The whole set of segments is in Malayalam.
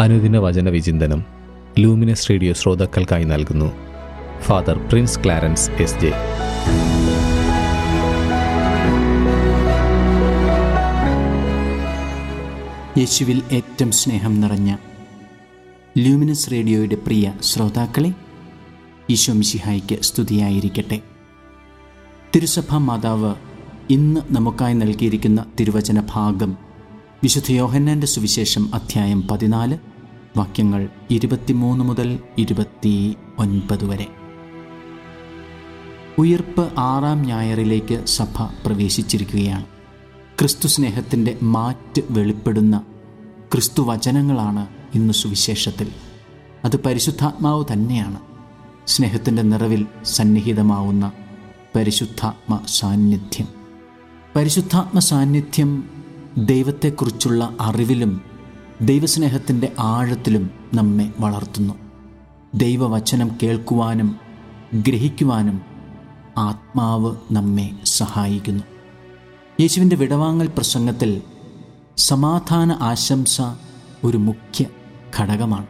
അനുദിന വചന വിചിന്തനം ലൂമിനസ് റേഡിയോ ശ്രോതാക്കൾക്കായി നൽകുന്നു. Father Prince Clarence S J. യേശുവിൽ ഏറ്റവും സ്നേഹം നിറഞ്ഞ ലൂമിനസ് റേഡിയോയുടെ പ്രിയ ശ്രോതാക്കളെ ഈശോ മിശിഹായ്ക്ക് സ്തുതിയായിരിക്കട്ടെ. തിരുസഭ മാതാവ് ഇന്ന് നമുക്കായി നൽകിയിരിക്കുന്ന തിരുവചന ഭാഗം വിശുദ്ധ യോഹന്നാന്റെ സുവിശേഷം അധ്യായം പതിനാല്. വാക്യങ്ങൾ ഇരുപത്തിമൂന്ന് മുതൽ ഇരുപത്തി ഒൻപത് വരെ. ഉയർപ്പ് ആറാം ഞായറിലേക്ക് സഭ പ്രവേശിച്ചിരിക്കുകയാണ്. ക്രിസ്തു സ്നേഹത്തിന്റെ മാറ്റ് വെളിപ്പെടുന്ന ക്രിസ്തു വചനങ്ങളാണ് ഇന്ന് സുവിശേഷത്തിൽ. അത് പരിശുദ്ധാത്മാവ് തന്നെയാണ്. സ്നേഹത്തിന്റെ നിറവിൽ സന്നിഹിതമാവുന്ന പരിശുദ്ധാത്മ സാന്നിധ്യം. പരിശുദ്ധാത്മ സാന്നിധ്യം ദൈവത്തെക്കുറിച്ചുള്ള അറിവിലും ദൈവസ്നേഹത്തിന്റെ ആഴത്തിലും നമ്മെ വളർത്തുന്നു. ദൈവവചനം കേൾക്കുവാനും ഗ്രഹിക്കുവാനും ആത്മാവ് നമ്മെ സഹായിക്കുന്നു. യേശുവിന്റെ വിടവാങ്ങൽ പ്രസംഗത്തിൽ സമാധാന ആശംസ ഒരു മുഖ്യ ഘടകമാണ്.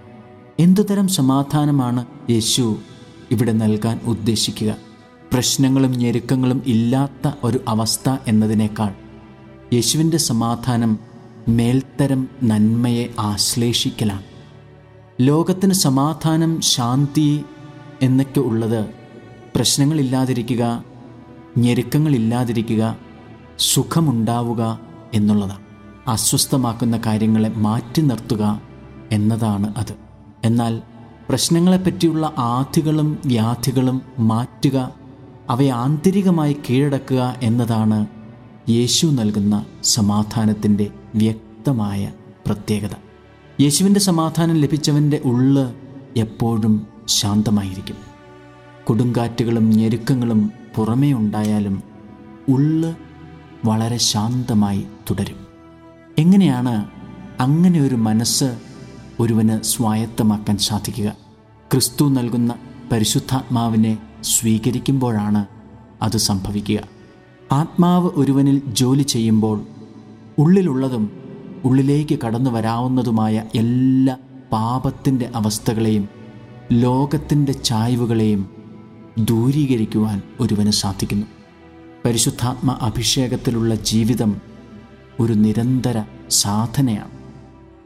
എന്തുതരം സമാധാനമാണ് യേശു ഇവിടെ നൽകാൻ ഉദ്ദേശിക്കുക? പ്രശ്നങ്ങളും ഞെരുക്കങ്ങളും ഇല്ലാത്ത ഒരു അവസ്ഥ എന്നതിനേക്കാൾ യേശുവിന്റെ സമാധാനം മേൽത്തരം നന്മയെ ആശ്ലേഷിക്കലാണ്. ലോകത്തിന് സമാധാനം ശാന്തി എന്നൊക്കെ ഉള്ളത് പ്രശ്നങ്ങളില്ലാതിരിക്കുക ഞെരുക്കങ്ങളില്ലാതിരിക്കുക സുഖമുണ്ടാവുക എന്നുള്ളതാണ്. അസ്വസ്ഥമാക്കുന്ന കാര്യങ്ങളെ മാറ്റി നിർത്തുക എന്നതാണ് അത്. എന്നാൽ പ്രശ്നങ്ങളെപ്പറ്റിയുള്ള ആധികളും വ്യാധികളും മാറ്റുക അവയെ ആന്തരികമായി കീഴടക്കുക എന്നതാണ് യേശു നൽകുന്ന സമാധാനത്തിന്റെ വ്യക്തമായ പ്രത്യേകത. യേശുവിന്റെ സമാധാനം ലഭിച്ചവന്റെ ഉള്ള് എപ്പോഴും ശാന്തമായിരിക്കും. കൊടുങ്കാറ്റുകളും ഞെരുക്കങ്ങളും പുറമേ ഉണ്ടായാലും ഉള്ള് വളരെ ശാന്തമായി തുടരും. എങ്ങനെയാണ് അങ്ങനെ ഒരു മനസ്സ് ഒരുവന് സ്വായത്തമാക്കാൻ സാധിക്കുക? ക്രിസ്തു നൽകുന്ന പരിശുദ്ധാത്മാവിനെ സ്വീകരിക്കുമ്പോഴാണ് അത് സംഭവിക്കുക. ആത്മാവ് ഒരുവനിൽ ജോലി ചെയ്യുമ്പോൾ ഉള്ളിലുള്ളതും ഉള്ളിലേക്ക് കടന്നു വരാവുന്നതുമായ എല്ലാ പാപത്തിന്റെ അവസ്ഥകളെയും ലോകത്തിന്റെ ചായ്വുകളെയും ദൂരീകരിക്കുവാൻ ഒരുവന് സാധിക്കുന്നു. പരിശുദ്ധാത്മ അഭിഷേകത്തിലുള്ള ജീവിതം ഒരു നിരന്തര സാധനയാണ്.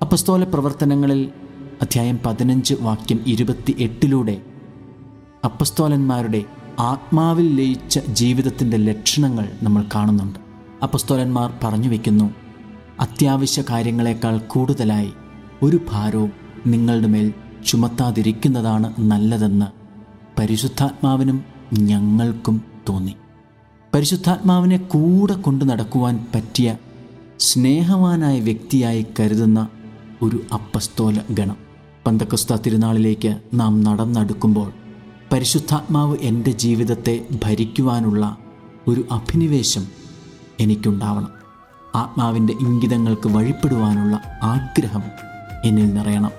അപ്പസ്തോല പ്രവർത്തനങ്ങളിൽ അധ്യായം പതിനഞ്ച് വാക്യം ഇരുപത്തി എട്ടിലൂടെ അപ്പസ്തോലന്മാരുടെ ആത്മാവിൽ ലയിച്ച ജീവിതത്തിന്റെ ലക്ഷണങ്ങൾ നമ്മൾ കാണുന്നുണ്ട്. അപ്പസ്തോലന്മാർ പറഞ്ഞു വയ്ക്കുന്നു അത്യാവശ്യ കാര്യങ്ങളെക്കാൾ കൂടുതലായി ഒരു ഭാരവും നിങ്ങളുടെ മേൽ ചുമത്താതിരിക്കുന്നതാണ് നല്ലതെന്ന് പരിശുദ്ധാത്മാവിനും ഞങ്ങൾക്കും തോന്നി. പരിശുദ്ധാത്മാവിനെ കൂടെ കൊണ്ടു നടക്കുവാൻ പറ്റിയ സ്നേഹവാനായ വ്യക്തിയായി കരുതുന്ന ഒരു അപ്പസ്തോല ഗണം. പന്തക്കസ്ത തിരുനാളിലേക്ക് നാം നടന്നടുക്കുമ്പോൾ പരിശുദ്ധാത്മാവ് എന്റെ ജീവിതത്തെ ഭരിക്കുവാനുള്ള ഒരു അഭിനിവേശം എനിക്കുണ്ടാവണം. ആത്മാവിന്റെ ഇംഗിതങ്ങൾക്ക് വഴിപ്പെടുവാനുള്ള ആഗ്രഹം എന്നിൽ നിറയണം.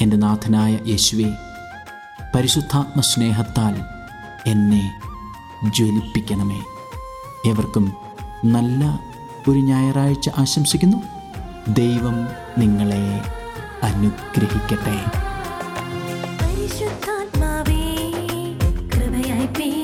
എന്റെ നാഥനായ യേശുവെ പരിശുദ്ധാത്മ സ്നേഹത്താൽ എന്നെ ജ്വലിപ്പിക്കണമേ. ഏവർക്കും നല്ല ഒരു ഞായറാഴ്ച ആശംസിക്കുന്നു. ദൈവം നിങ്ങളെ അനുഗ്രഹിക്കട്ടെ. പരിശുദ്ധാത്മാവേ കൃപയായി